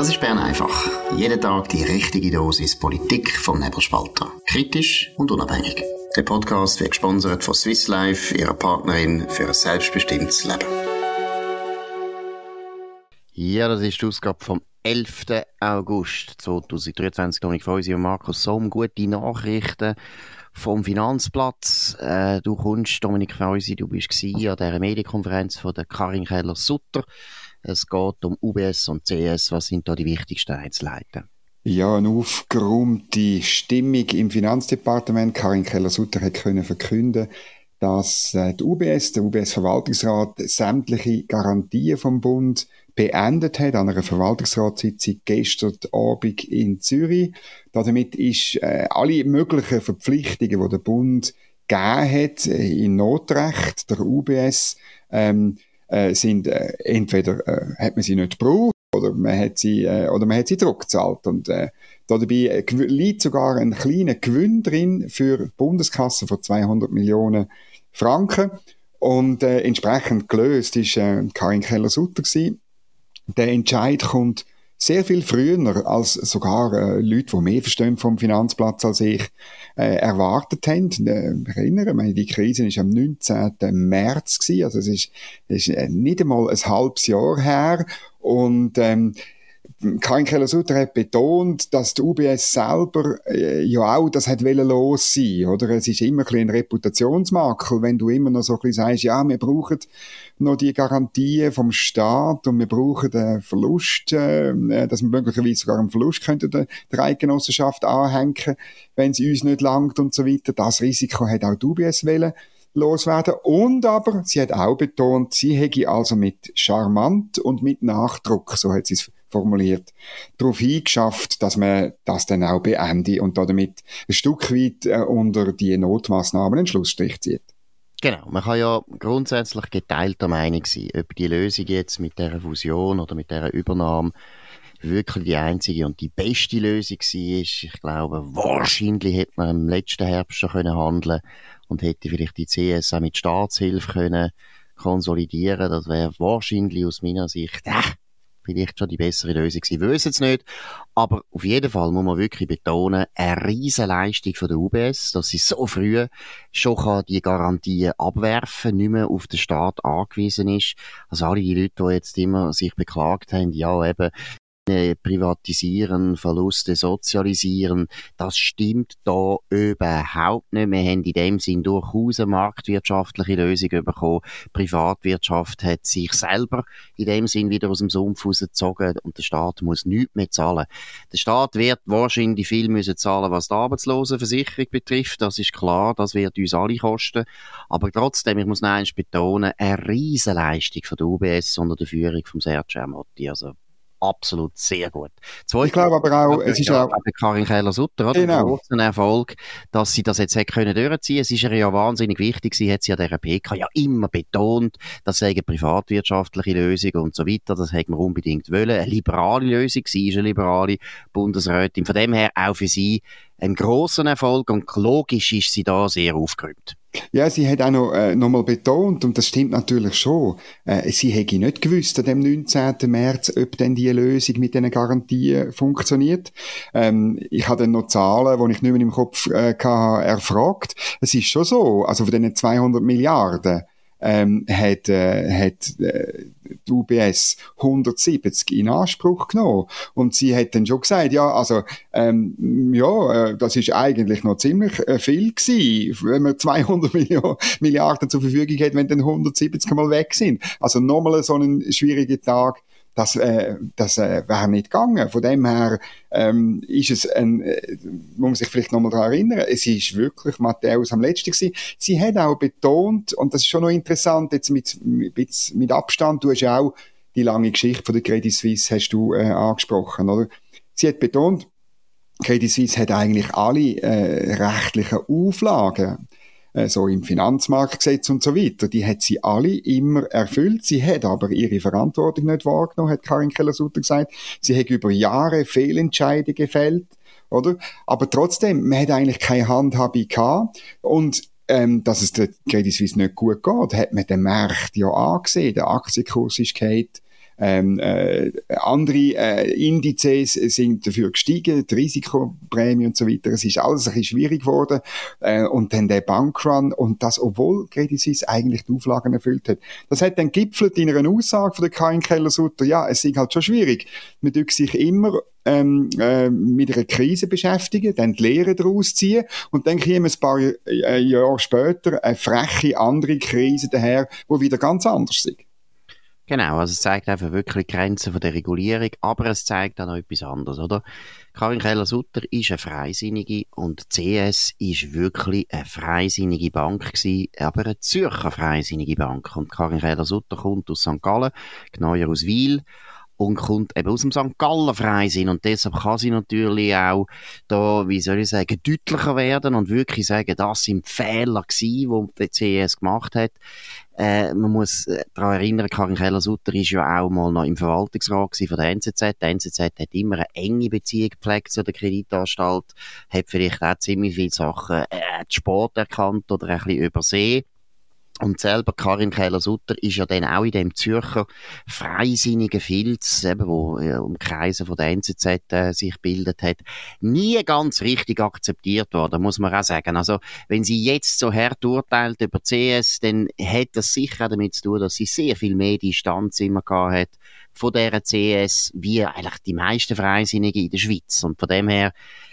Das ist Bern einfach. Jeden Tag die richtige Dosis Politik vom Nebelspalter. Kritisch und unabhängig. Der Podcast wird gesponsert von Swiss Life, ihrer Partnerin für ein selbstbestimmtes Leben. Ja, das ist die Ausgabe vom 11. August 2023. Dominik Feusi und Markus Somm. Gute Nachrichten vom Finanzplatz. Äh, du kommst, Dominik Feusi, du bist an dieser Medienkonferenz von der Karin Keller-Sutter. Es geht um UBS und CS. Was sind da die wichtigsten Einzelheiten? Ja, eine aufgeräumte Stimmung im Finanzdepartement. Karin Keller-Sutter hat können verkünden, dass äh, die UBS, der UBS-Verwaltungsrat, sämtliche Garantien vom Bund beendet hat an einer Verwaltungsratssitzung gestern Abend in Zürich. Damit ist äh, alle möglichen Verpflichtungen, die der Bund gegeben hat äh, in Notrecht der UBS, ähm, äh, sind äh, entweder äh, hat man sie nicht gebraucht oder man hat sie äh, oder man hat sie zurückgezahlt und äh, dabei äh, liegt sogar ein kleiner Gewinn drin für die Bundeskasse von 200 Millionen Franken und äh, entsprechend gelöst ist äh, Karin Keller-Sutter gewesen. Der Entscheid kommt sehr viel früher als sogar äh, Leute, die mehr verstehen vom Finanzplatz als ich, äh, erwartet haben. Äh, erinnere mich, die Krise ist am 19. März gewesen, also es ist, ist äh, nicht einmal ein halbes Jahr her und ähm, Karin Keller-Sutter hat betont, dass die UBS selber äh, ja auch das hat los sein, oder? Es ist immer ein, ein Reputationsmakel, wenn du immer noch so ein bisschen sagst, ja, wir brauchen noch die Garantien vom Staat und wir brauchen den Verlust, äh, dass wir möglicherweise sogar einen Verlust könnte der, der Eidgenossenschaft anhängen, wenn sie uns nicht langt und so weiter. Das Risiko hat auch die UBS wollen loswerden. Und aber, sie hat auch betont, sie hätte also mit charmant und mit Nachdruck, so hat sie es formuliert, darauf hingeschafft, dass man das dann auch beende und damit ein Stück weit äh, unter die Notmaßnahmen einen Schlussstrich zieht. Genau, man kann ja grundsätzlich geteilter Meinung sein, ob die Lösung jetzt mit der Fusion oder mit der Übernahme wirklich die einzige und die beste Lösung war. Ich glaube, wahrscheinlich hätte man im letzten Herbst schon können handeln und hätte vielleicht die CS auch mit Staatshilfe können konsolidieren. Das wäre wahrscheinlich aus meiner Sicht äh, vielleicht schon die bessere Lösung gewesen. Wir wissen es nicht. Aber auf jeden Fall muss man wirklich betonen, eine riesen Leistung von der UBS, dass sie so früh schon kann die Garantien abwerfen, nicht mehr auf den Staat angewiesen ist. Also alle die Leute, die jetzt immer sich beklagt haben, ja eben, privatisieren, Verluste sozialisieren, das stimmt da überhaupt nicht. Wir haben in dem Sinn durchaus eine marktwirtschaftliche Lösung bekommen. Die Privatwirtschaft hat sich selber in dem Sinn wieder aus dem Sumpf rausgezogen und der Staat muss nichts mehr zahlen. Der Staat wird wahrscheinlich viel müssen zahlen, was die Arbeitslosenversicherung betrifft. Das ist klar, das wird uns alle kosten. Aber trotzdem, ich muss noch eins betonen, eine Riesenleistung von der UBS unter der Führung von Sergio Amotti. Also absolut sehr gut. Zweitens, ich glaube aber auch, es ist auch... Karin Keller-Sutter, oder? Genau. Ein Erfolg, dass sie das jetzt hätte können durchziehen. Es ist ihr ja wahnsinnig wichtig, sie hat sie an der PK ja immer betont, das sei eine privatwirtschaftliche Lösung und so weiter, das hätten wir unbedingt wollen. Eine liberale Lösung, sie ist eine liberale Bundesrätin. Von dem her auch für sie ein grossen Erfolg und logisch ist sie da sehr aufgeräumt. Ja, sie hat auch noch, äh, noch mal betont, und das stimmt natürlich schon, äh, sie hätte nicht gewusst an dem 19. März, ob denn die Lösung mit diesen Garantien funktioniert. Ähm, ich habe dann noch Zahlen, die ich nicht mehr im Kopf äh, hatte, erfragt. Es ist schon so, also von diesen 200 Milliarden, ähm, hat, äh, hat äh, die UBS 170 in Anspruch genommen. Und sie hat dann schon gesagt, ja, also ähm, ja, äh, das ist eigentlich noch ziemlich äh, viel gewesen, wenn man 200 Millionen, Milliarden zur Verfügung hat, wenn dann 170 mal weg sind. Also nochmal so einen schwierigen Tag das, äh, das äh, wäre nicht gegangen. Von dem her ähm, ist es ein, äh, muss man sich vielleicht nochmal daran erinnern, es ist wirklich Matthäus am letzten gewesen. Sie hat auch betont, und das ist schon noch interessant, jetzt mit, mit, mit Abstand, du hast auch die lange Geschichte von der Credit Suisse hast du äh, angesprochen, oder? Sie hat betont, Credit Suisse hat eigentlich alle äh, rechtlichen Auflagen so im Finanzmarktgesetz und so weiter, die hat sie alle immer erfüllt. Sie hat aber ihre Verantwortung nicht wahrgenommen, hat Karin Keller-Sutter gesagt. Sie hat über Jahre Fehlentscheide gefällt, oder? Aber trotzdem, man hat eigentlich keine Handhabe gehabt und ähm, dass es der Credit Suisse nicht gut geht, hat man den Markt ja angesehen. Der Aktienkurs ist gehalten Ähm, äh, andere äh, Indizes sind dafür gestiegen, die Risikoprämie und so weiter. Es ist alles ein bisschen schwierig geworden. Äh, und dann der Bankrun und das, obwohl Credit Suisse eigentlich die Auflagen erfüllt hat. Das hat dann gipfelt in einer Aussage von der Karin Keller-Sutter, ja, es ist halt schon schwierig. Man tut sich immer ähm, äh, mit einer Krise beschäftigen, dann die Lehre daraus ziehen und dann kommen ein paar äh, Jahre später eine freche andere Krise daher, wo wieder ganz anders ist. Genau, also es zeigt einfach wirklich die Grenzen von der Regulierung, aber es zeigt auch noch etwas anderes, oder? Karin Keller-Sutter ist eine Freisinnige und CS ist wirklich eine freisinnige Bank gewesen, aber eine Zürcher freisinnige Bank. Und Karin Keller-Sutter kommt aus St. Gallen, genauer aus Wiel und kommt eben aus dem St. Gallen Freisinn und deshalb kann sie natürlich auch da, wie soll ich sagen, deutlicher werden und wirklich sagen, das sind Fehler gewesen, die der CS gemacht hat. Äh, man muss äh, daran erinnern, Karin Keller-Sutter ist ja auch mal noch im Verwaltungsrat von der NZZ. Der NZZ hat immer eine enge Beziehung gepflegt zu der Kreditanstalt, hat vielleicht auch ziemlich viele Sachen äh, Sport erkannt oder ein bisschen übersehen. Und selber Karin Keller-Sutter ist ja dann auch in dem Zürcher freisinnigen Filz, eben, wo äh, um Kreise von der NZZ äh, sich bildet hat, nie ganz richtig akzeptiert worden, muss man auch sagen. Also, wenn sie jetzt so hart urteilt über CS, dann hat das sicher damit zu tun, dass sie sehr viel mehr Distanz immer gehabt hat von der CS, wie eigentlich die meisten Freisinnigen in der Schweiz. Und von dem her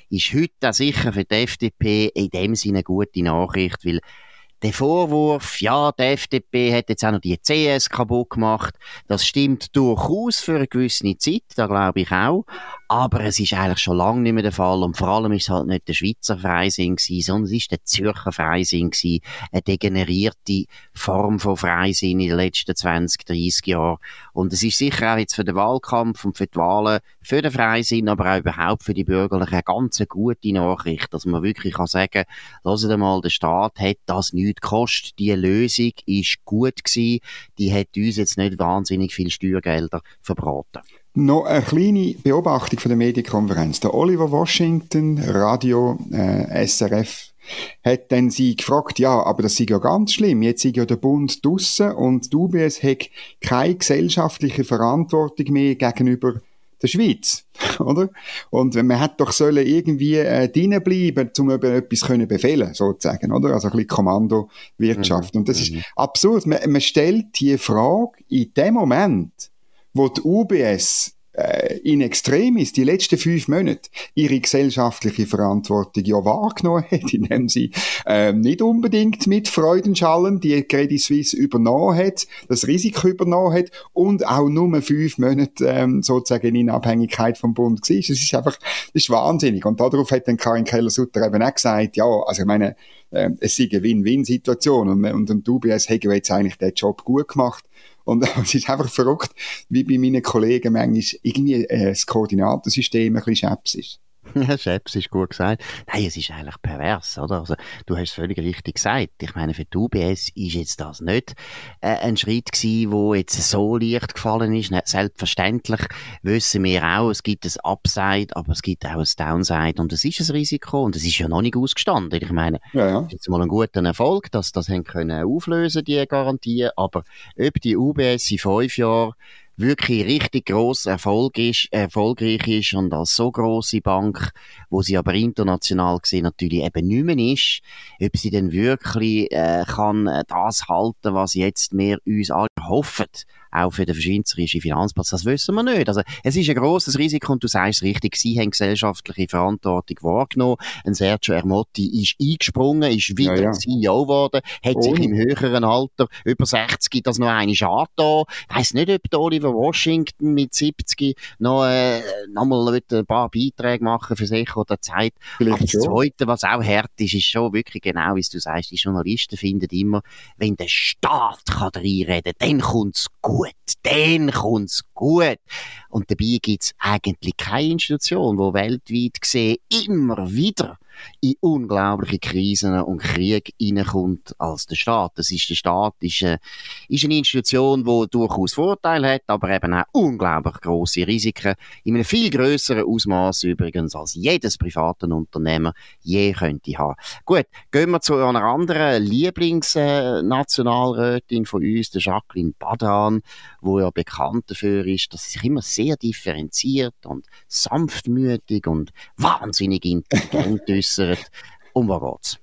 ist heute auch sicher für die FDP in dem Sinne eine gute Nachricht, weil der Vorwurf, ja, die FDP hat jetzt auch noch die CS kaputt gemacht, das stimmt durchaus für eine gewisse Zeit, da glaube ich auch. Aber es ist eigentlich schon lange nicht mehr der Fall. Und vor allem ist es halt nicht der Schweizer Freisinn gewesen, sondern es ist der Zürcher Freisinn gewesen. Eine degenerierte Form von Freisinn in den letzten 20, 30 Jahren. Und es ist sicher auch jetzt für den Wahlkampf und für die Wahlen, für den Freisinn, aber auch überhaupt für die Bürgerlichen eine ganz gute Nachricht, dass man wirklich kann sagen, hören mal, der Staat hat das nichts gekostet. Die Lösung ist gut gewesen. Die hat uns jetzt nicht wahnsinnig viel Steuergelder verbraten. Noch eine kleine Beobachtung von der Medienkonferenz. Der Oliver Washington, Radio äh, SRF, hat dann sie gefragt, ja, aber das ist ja ganz schlimm. Jetzt ist ja der Bund draussen und die UBS hat keine gesellschaftliche Verantwortung mehr gegenüber der Schweiz, oder? Und man hat doch sollen irgendwie äh, drinnen bleiben, um über etwas können befehlen, sozusagen, oder? Also ein bisschen Kommandowirtschaft. Mhm. Und das ist mhm. absurd. Man, man stellt die Frage in dem Moment, wo die UBS äh, in Extremis die letzten fünf Monate ihre gesellschaftliche Verantwortung ja wahrgenommen hat, indem sie äh, nicht unbedingt mit Freudenschallen die Credit Suisse übernommen hat, das Risiko übernommen hat und auch nur fünf Monate ähm, sozusagen in Abhängigkeit vom Bund war. Das ist einfach, das ist wahnsinnig. Und darauf hat dann Karin Keller-Sutter eben auch gesagt, ja, also ich meine, äh, es ist eine Win-Win-Situation und, und, und UBS hat jetzt eigentlich den Job gut gemacht und es ist einfach verrückt, wie bei meinen Kollegen manchmal irgendwie äh, das Koordinatensystem ein bisschen scheps ist. Ja, Scheps ist gut gesagt. Nein, es ist eigentlich pervers, oder? Also, du hast es völlig richtig gesagt. Ich meine, für die UBS ist jetzt das nicht äh, ein Schritt gewesen, wo jetzt so leicht gefallen ist. Selbstverständlich wissen wir auch, es gibt ein Upside, aber es gibt auch ein Downside und es ist ein Risiko und es ist ja noch nicht ausgestanden. Ich meine, ja, ja. ist jetzt mal ein guter Erfolg, dass das haben können auflösen, die Garantien, aber ob die UBS in fünf Jahren wirklich richtig gross Erfolg ist, erfolgreich ist und als so grosse Bank, wo sie aber international gesehen natürlich eben nicht mehr ist, ob sie denn wirklich äh, kann das halten, was jetzt wir uns alle hoffen auch für den schweizerischen Finanzplatz. Das wissen wir nicht. Also, es ist ein grosses Risiko und du sagst es richtig, sie haben gesellschaftliche Verantwortung wahrgenommen. Ein Sergio Ermotti ist eingesprungen, ist wieder ja, ja. CEO geworden, hat oh. sich im höheren Alter, über 60, das noch eine angetan. Ich weiss nicht, ob Oliver Washington mit 70 noch, äh, noch mal ein paar Beiträge machen für sich oder Zeit. Vielleicht Aber das schon. Zweite, was auch hart ist, ist schon wirklich genau, wie du sagst, die Journalisten finden immer, wenn der Staat kann reinreden, dann kommt's gut gut, dann kommt's gut. Und dabei gibt's eigentlich keine Institution, wo weltweit gesehen immer wieder in unglaubliche Krisen und Krieg hineinkommt als der Staat. Das ist, der Staat ist, äh, ist eine Institution, die durchaus Vorteile hat, aber eben auch unglaublich große Risiken, in einem viel größeren Ausmaß übrigens als jedes private Unternehmen je könnte haben. Gut, gehen wir zu einer anderen Lieblingsnationalrätin von uns, der Jacqueline Badran, wo ja bekannt dafür ist, dass sie sich immer sehr differenziert und sanftmütig und wahnsinnig intelligent äußert. Um was geht's?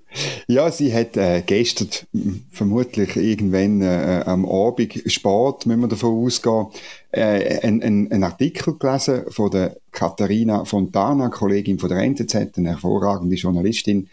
Ja, sie hat äh, gestern vermutlich irgendwann äh, am Abend Sport, müssen wir davon ausgehen, äh, einen ein Artikel gelesen von der Katharina Fontana, Kollegin von der NZZ, eine hervorragende Journalistin.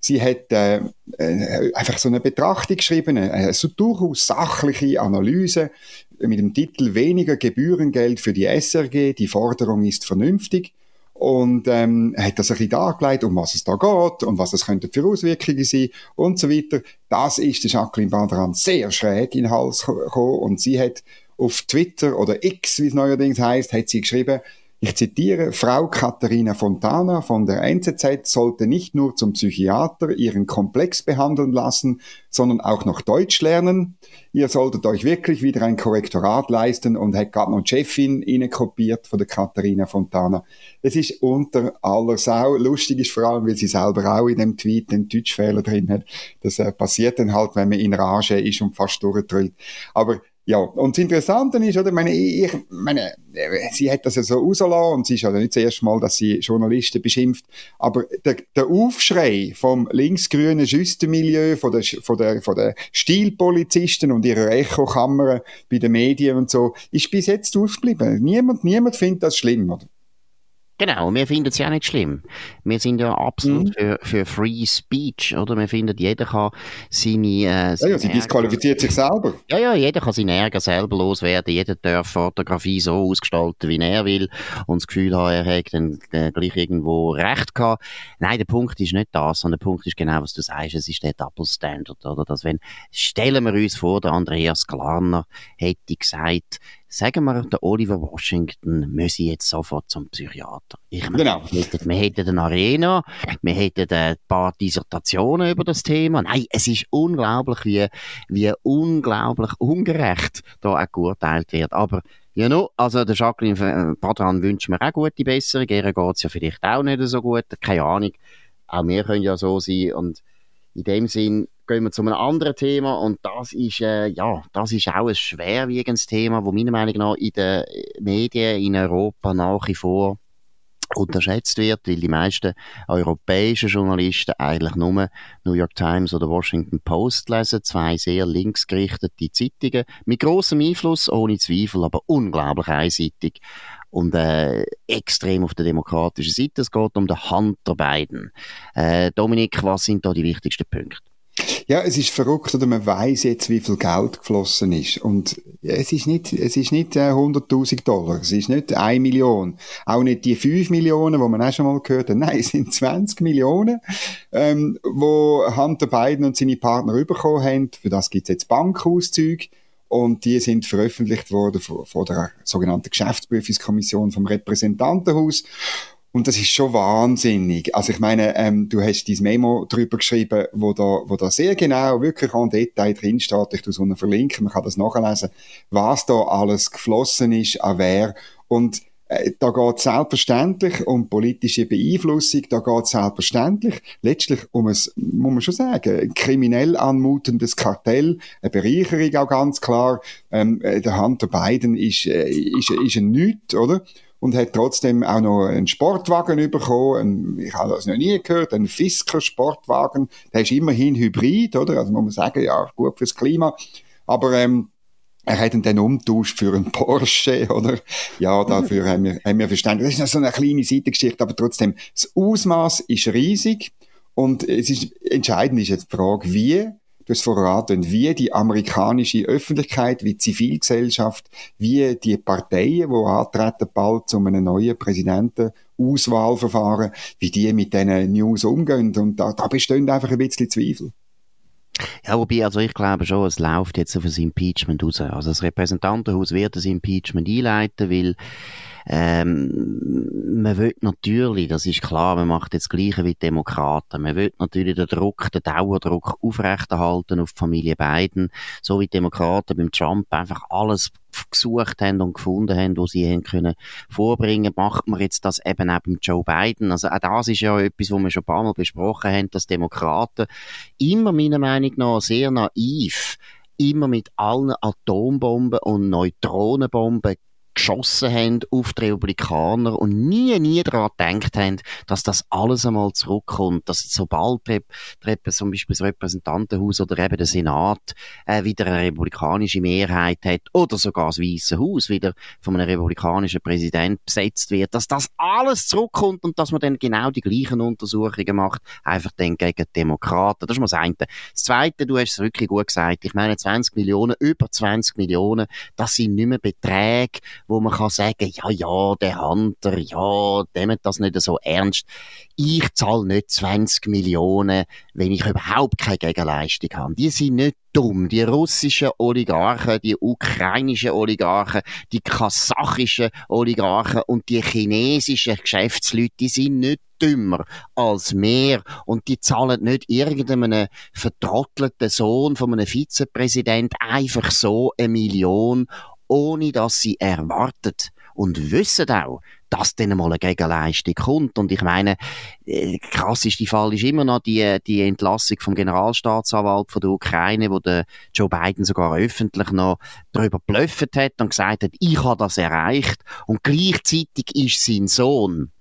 Sie hat äh, äh, einfach so eine Betrachtung geschrieben, eine so durchaus sachliche Analyse mit dem Titel Weniger Gebührengeld für die SRG, die Forderung ist vernünftig und ähm, hat das ein bisschen dargelegt, um was es da geht und was es könnte für Auswirkungen sein und so weiter. Das ist der Jacqueline Badran sehr schräg in den Hals gekommen und sie hat auf Twitter oder X, wie es neuerdings heißt, hat sie geschrieben, ich zitiere, Frau Katharina Fontana von der NZZ sollte nicht nur zum Psychiater ihren Komplex behandeln lassen, sondern auch noch Deutsch lernen. Ihr solltet euch wirklich wieder ein Korrektorat leisten und hat gerade noch Chefin Ihnen kopiert von der Katharina Fontana. Es ist unter aller Sau. Lustig ist vor allem, weil sie selber auch in dem Tweet den Deutschfehler drin hat. Das äh, passiert dann halt, wenn man in Rage ist und fast durchdreht. Aber ja, und das Interessante ist, oder, meine, ich, meine, sie hat das ja so rausgelassen und sie ist ja nicht das erste Mal, dass sie Journalisten beschimpft, aber der, der Aufschrei vom linksgrünen Schüstermilieu, von der, von der, von der Stilpolizisten und ihrer Echokammer bei den Medien und so, ist bis jetzt aufgeblieben. Niemand, niemand findet das schlimm, oder? Genau, wir finden es ja nicht schlimm. Wir sind ja absolut mhm. für, für Free Speech, oder? Wir finden, jeder kann seine... Äh, ja, ja, sie disqualifiziert sich selber. Ja, ja, jeder kann seinen Ärger selber loswerden. Jeder darf Fotografie so ausgestalten, wie er will und das Gefühl haben, er hätte dann äh, gleich irgendwo Recht gehabt. Nein, der Punkt ist nicht das, sondern der Punkt ist genau, was du sagst, es ist der Double Standard, oder? Dass wenn, stellen wir uns vor, der Andreas Glarner hätte gesagt, Sagen wir, der Oliver Washington müsse jetzt sofort zum Psychiater. Ich meine, genau. wir, hätten, wir hätten eine Arena, wir hätten ein paar Dissertationen über das Thema. Nein, es ist unglaublich, wie, wie unglaublich ungerecht da auch geurteilt wird. Aber ja, no, also der Jacqueline Padran wünscht mir auch gute Besserung. Ihr geht's ja vielleicht auch nicht so gut. Keine Ahnung. Auch wir können ja so sein. Und in dem Sinn, gehen wir zu einem anderen Thema und das ist, äh, ja, das ist auch ein schwerwiegendes Thema, wo meiner Meinung nach in den Medien in Europa nach wie vor unterschätzt wird, weil die meisten europäischen Journalisten eigentlich nur New York Times oder Washington Post lesen, zwei sehr linksgerichtete Zeitungen, mit großem Einfluss, ohne Zweifel, aber unglaublich einseitig und äh, extrem auf der demokratischen Seite. Es geht um den Hunter Biden. Äh, Dominik, was sind da die wichtigsten Punkte? Ja, es ist verrückt, oder man weiß jetzt, wie viel Geld geflossen ist. Und es ist nicht, es ist nicht äh, 100.000 Dollar, es ist nicht eine Million, auch nicht die 5 Millionen, wo man auch schon mal gehört hat. Nein, es sind 20 Millionen, ähm, wo Hunter Biden und seine Partner bekommen haben. Für das gibt es jetzt Bankauszüge. Und die sind veröffentlicht worden von, von der sogenannten Geschäftsprüfungskommission vom Repräsentantenhaus. Und das ist schon wahnsinnig. Also ich meine, ähm, du hast dieses Memo drüber geschrieben, wo da, wo da sehr genau, wirklich an Detail drin steht. Ich tue so eine verlinken, man kann das nachlesen, was da alles geflossen ist, an wer. Und äh, da geht es selbstverständlich um politische Beeinflussung, da geht es selbstverständlich letztlich um ein, muss man schon sagen, ein kriminell anmutendes Kartell, eine Bereicherung auch ganz klar. Ähm, äh, der Hunter Biden ist, äh, ist, ist ein Nichts, oder? Und hat trotzdem auch noch einen Sportwagen bekommen. ich habe das noch nie gehört, einen Fisker Sportwagen. Der ist immerhin Hybrid, oder? Also muss man sagen, ja, gut fürs Klima. Aber ähm, er hat ihn dann umtauscht für einen Porsche, oder? Ja, dafür haben wir, haben wir verstanden. Das ist noch so eine kleine Seitengeschichte, aber trotzdem, das Ausmaß ist riesig. Und es ist, entscheidend ist jetzt die Frage, wie du verraten, wie die amerikanische Öffentlichkeit, wie die Zivilgesellschaft, wie die Parteien, die antreten bald zu einem neuen Präsidentenauswahlverfahren, wie die mit diesen News umgehen. Und da, da bestehen einfach ein bisschen Zweifel. Ja, wobei, also ich glaube schon, es läuft jetzt auf ein Impeachment raus. Also das Repräsentantenhaus wird das Impeachment einleiten, weil Ähm, man will natürlich, das ist klar, man macht jetzt das Gleiche wie die Demokraten. Man will natürlich den Druck, den Dauerdruck aufrechterhalten auf die Familie Biden, so wie die Demokraten beim Trump einfach alles gesucht haben und gefunden haben, wo sie haben können vorbringen, macht man jetzt das eben auch beim Joe Biden. Also auch das ist ja etwas, was wir schon ein paar Mal besprochen haben, dass Demokraten immer meiner Meinung nach sehr naiv immer mit allen Atombomben und Neutronenbomben geschossen haben auf die Republikaner und nie, nie daran gedacht haben, dass das alles einmal zurückkommt, dass sobald die, die, zum Beispiel das Repräsentantenhaus oder eben der Senat äh, wieder eine republikanische Mehrheit hat oder sogar das Weiße Haus wieder von einem republikanischen Präsident besetzt wird, dass das alles zurückkommt und dass man dann genau die gleichen Untersuchungen macht, einfach dann gegen Demokraten. Das ist mal das eine. Das Zweite, du hast es wirklich gut gesagt, ich meine 20 Millionen, über 20 Millionen, das sind nicht mehr Beträge, wo man kann sagen, ja, ja, der Hunter, ja, dem hat das nicht so ernst. Ich zahle nicht 20 Millionen, wenn ich überhaupt keine Gegenleistung habe. Die sind nicht dumm. Die russischen Oligarchen, die ukrainischen Oligarchen, die kasachischen Oligarchen und die chinesischen Geschäftsleute, die sind nicht dümmer als mehr und die zahlen nicht irgendeinem vertrottelten Sohn von einem Vizepräsident einfach so eine Million ohne dass sie erwartet und wissen auch, dass dann mal eine Gegenleistung kommt. Und ich meine, äh, krass ist die Fall ist immer noch die, die Entlassung vom Generalstaatsanwalt von der Ukraine, wo der Joe Biden sogar öffentlich noch darüber blöffet hat und gesagt hat, ich habe das erreicht. Und gleichzeitig ist sein Sohn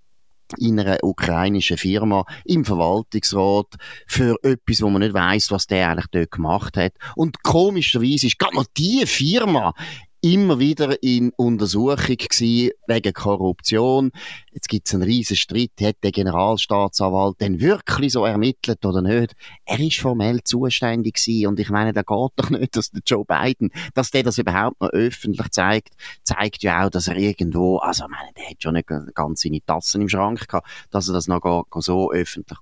in einer ukrainischen Firma im Verwaltungsrat für etwas, wo man nicht weiß, was der eigentlich dort gemacht hat. Und komischerweise ist gerade noch die Firma immer wieder in Untersuchung gewesen wegen Korruption. Jetzt gibt es einen riesen Streit. Hat der Generalstaatsanwalt denn wirklich so ermittelt oder nicht? Er ist formell zuständig gewesen. Und ich meine, da geht doch nicht, dass der Joe Biden, dass der das überhaupt noch öffentlich zeigt, zeigt ja auch, dass er irgendwo, also ich meine, der hat schon nicht ganz seine Tassen im Schrank gehabt, dass er das noch gar, so öffentlich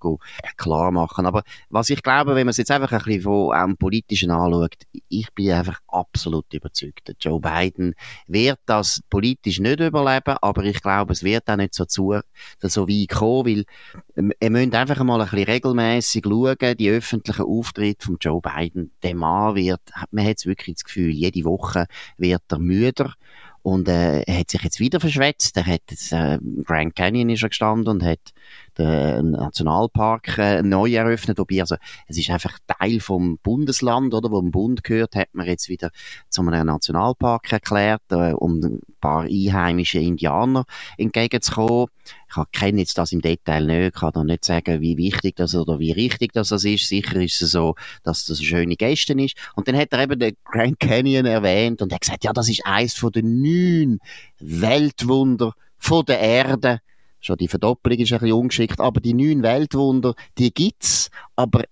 klar machen. Aber was ich glaube, wenn man es jetzt einfach ein bisschen von einem politischen anschaut, ich bin einfach absolut überzeugt. Der Joe Biden wird das politisch nicht überleben, aber ich glaube, es wird auch nicht so zu, so weit kommen, weil ähm, er müsst einfach mal ein bisschen regelmäßig schauen, die öffentlichen Auftritte von Joe Biden. Der Mann wird, man hat wirklich das Gefühl, jede Woche wird er müder. Und äh, er hat sich jetzt wieder verschwätzt. Er hat jetzt, äh, Grand Canyon ist er gestanden und hat den Nationalpark äh, neu eröffnet. Wobei, also, es ist einfach Teil vom Bundesland, oder, wo im Bund gehört, hat man jetzt wieder zu einem Nationalpark erklärt, äh, um ein paar einheimische Indianer entgegenzukommen. Ich kenne jetzt das im Detail nicht, kann da nicht sagen, wie wichtig das oder wie richtig das ist. Sicher ist es so, dass das eine schöne Gäste ist. Und dann hat er eben den Grand Canyon erwähnt und hat gesagt, ja, das ist eins von den neun Weltwunder von der Erde. Schon die Verdoppelung ist ein bisschen ungeschickt, aber die neun Weltwunder, die gibt's, aber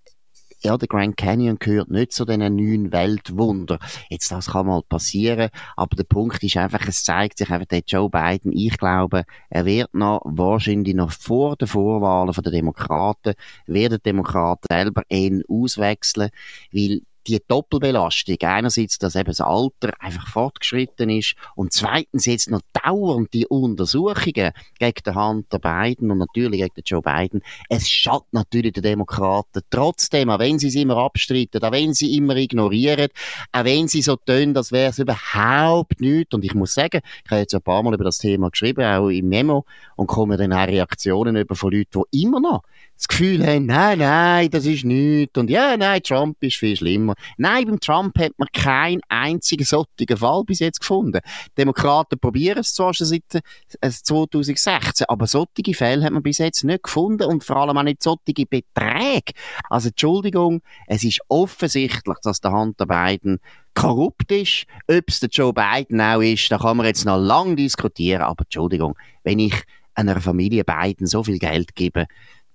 ja, der Grand Canyon gehört nicht zu den neun Weltwunder. Jetzt, das kann mal passieren, aber der Punkt ist einfach, es zeigt sich einfach, der Joe Biden, ich glaube, er wird noch, wahrscheinlich noch vor den Vorwahlen den Demokraten, werden die Demokraten selber ihn auswechseln, weil die Doppelbelastung. Einerseits, dass eben das Alter einfach fortgeschritten ist und zweitens jetzt noch dauernd die Untersuchungen gegen den Hunter Biden und natürlich gegen den Joe Biden. Es schadet natürlich den Demokraten trotzdem, auch wenn sie es immer abstreiten, auch wenn sie immer ignorieren, auch wenn sie so tun, als wäre es überhaupt nichts. Und ich muss sagen, ich habe jetzt ein paar Mal über das Thema geschrieben, auch im Memo, und komme dann auch Reaktionen über von Leuten, die immer noch das Gefühl haben, nein, nein, das ist nichts. Und ja, nein, Trump ist viel schlimmer. Nein, beim Trump hat man keinen einzigen solchen Fall bis jetzt gefunden. Die Demokraten probieren es zwar schon seit 2016, äh, aber solche Fälle hat man bis jetzt nicht gefunden und vor allem auch nicht solche Beträge. Also, Entschuldigung, es ist offensichtlich, dass der Hunter Biden korrupt ist. Ob es der Joe Biden auch ist, da kann man jetzt noch lange diskutieren. Aber Entschuldigung, wenn ich einer Familie Biden so viel Geld gebe,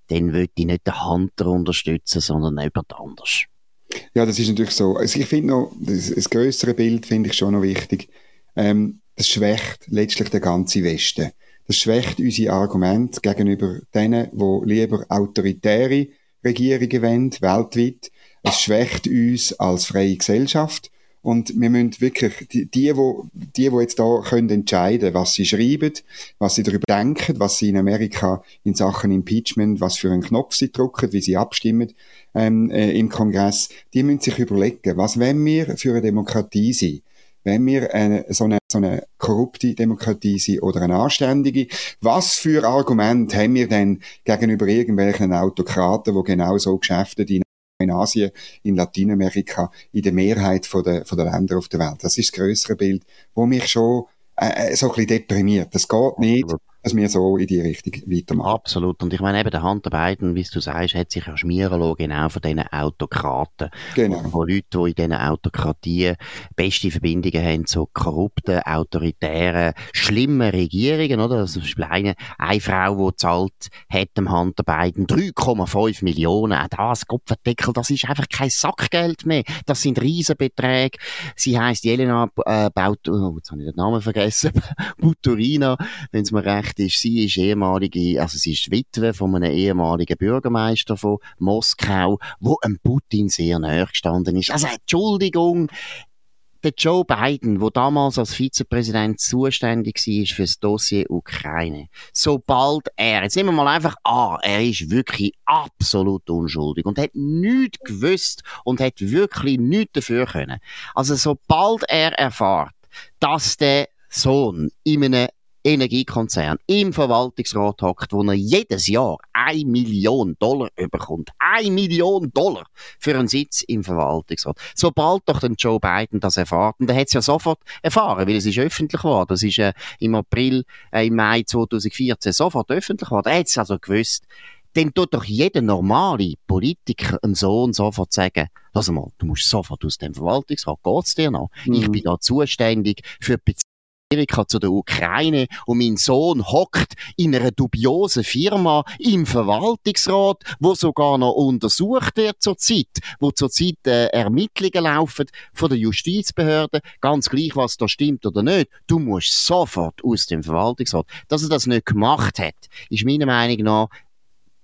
dann würde ich nicht den Hunter unterstützen, sondern jemand anders. Ja, das ist natürlich so. Also ich finde noch, das, das größere Bild finde ich schon noch wichtig. Ähm, das schwächt letztlich den ganzen Westen. Das schwächt unsere Argumente gegenüber denen, die lieber autoritäre Regierungen wollen, weltweit. Es schwächt uns als freie Gesellschaft. Und wir müssen wirklich, die, die, wo, die, jetzt da können entscheiden, was sie schreiben, was sie darüber denken, was sie in Amerika in Sachen Impeachment, was für einen Knopf sie drücken, wie sie abstimmen, ähm, äh, im Kongress, die müssen sich überlegen, was wenn wir für eine Demokratie sind? Wenn wir eine, so, eine, so eine korrupte Demokratie sind oder eine anständige, was für Argumente haben wir denn gegenüber irgendwelchen Autokraten, die genau so Geschäfte in in Asien, in Lateinamerika, in der Mehrheit von der, von der Länder auf der Welt. Das ist das größere Bild, wo mich schon äh, äh so ein bisschen deprimiert. Das geht nicht dass wir so in die Richtung weitermachen. Absolut. Und ich meine eben, der Hunter Biden, wie du sagst, hat sich ja schmieren lassen, genau von diesen Autokraten. Genau. Von Leuten, die in diesen Autokratien beste Verbindungen haben zu korrupten, autoritären, schlimmen Regierungen, oder? Also, zum Beispiel eine, eine Frau, die zahlt, hat dem Hunter Biden 3,5 Millionen. Auch das, Kopfendeckel, das ist einfach kein Sackgeld mehr. Das sind Riesenbeträge. Sie heisst Jelena äh, Baut, oh, jetzt habe ich den Namen vergessen, Buturina, wenn es mir recht Fakt ist, sie ist ehemalige, also sie ist Witwe von einem ehemaligen Bürgermeister von Moskau, wo einem Putin sehr nahe gestanden ist. Also Entschuldigung, der Joe Biden, wo damals als Vizepräsident zuständig war für das Dossier Ukraine, sobald er, jetzt nehmen wir mal einfach an, er ist wirklich absolut unschuldig und hat nichts gewusst und hat wirklich nichts dafür können. Also sobald er erfährt, dass der Sohn in einem Energiekonzern im Verwaltungsrat hockt, wo er jedes Jahr eine Million Dollar bekommt. Eine Million Dollar für einen Sitz im Verwaltungsrat. Sobald doch den Joe Biden das erfährt, und er hat es ja sofort erfahren, weil es ist öffentlich geworden. Das ist äh, im April, äh, im Mai 2014 sofort öffentlich geworden. Er hat es also gewusst. Dann tut doch jeder normale Politiker einem Sohn sofort sagen, lass mal, du musst sofort aus dem Verwaltungsrat, geht's dir noch? Mhm. Ich bin da zuständig für die Amerika zu der Ukraine und mein Sohn hockt in einer dubiosen Firma im Verwaltungsrat, wo sogar noch untersucht wird zurzeit, wo zurzeit äh, Ermittlungen laufen von der Justizbehörde, ganz gleich was da stimmt oder nicht. Du musst sofort aus dem Verwaltungsrat. Dass er das nicht gemacht hat, ist meiner Meinung nach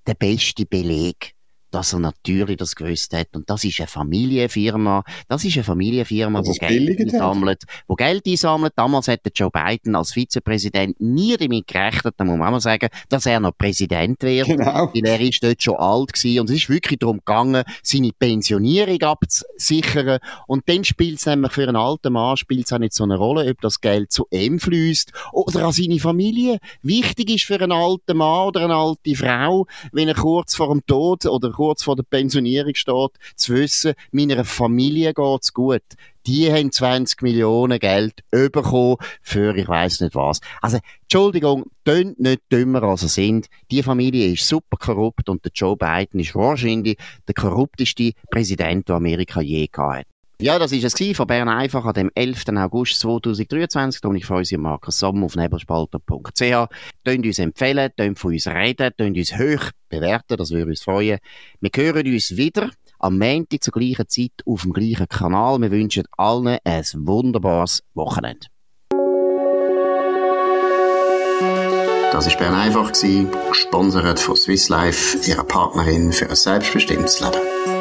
der beste Beleg dass er natürlich das gewusst hat. Und das ist eine Familienfirma. Das ist eine Familienfirma, die Geld einsammelt, wo Geld einsammelt. Damals hätte Joe Biden als Vizepräsident nie damit gerechnet, da muss man auch mal sagen, dass er noch Präsident wird. Genau. Weil er ist dort schon alt gewesen. Und es ist wirklich darum gegangen, seine Pensionierung abzusichern. Und dann spielt es nämlich für einen alten Mann spielt es auch nicht so eine Rolle, ob das Geld zu ihm fließt oder an seine Familie. Wichtig ist für einen alten Mann oder eine alte Frau, wenn er kurz vor dem Tod oder kurz vor der Pensionierung steht, zu wissen, meiner Familie geht's gut. Die haben 20 Millionen Geld bekommen für ich weiß nicht was. Also, Entschuldigung, tönt nicht dümmer als sie sind. Die Familie ist super korrupt und der Joe Biden ist wahrscheinlich der korrupteste Präsident, den Amerika je gehabt hat. Ja, das war es von Bern einfach an dem 11. August 2023. Und ich freue mich, Markus Sommer auf nebelspalter.ch. Tönt uns empfehlen, tönt von uns reden, tönt uns hoch bewerten, das würde uns freuen. Wir hören uns wieder am Montag zur gleichen Zeit auf dem gleichen Kanal. Wir wünschen allen ein wunderbares Wochenende. Das war Bern einfach, gesponsert von Swiss Life, ihrer Partnerin für ein selbstbestimmtes Leben.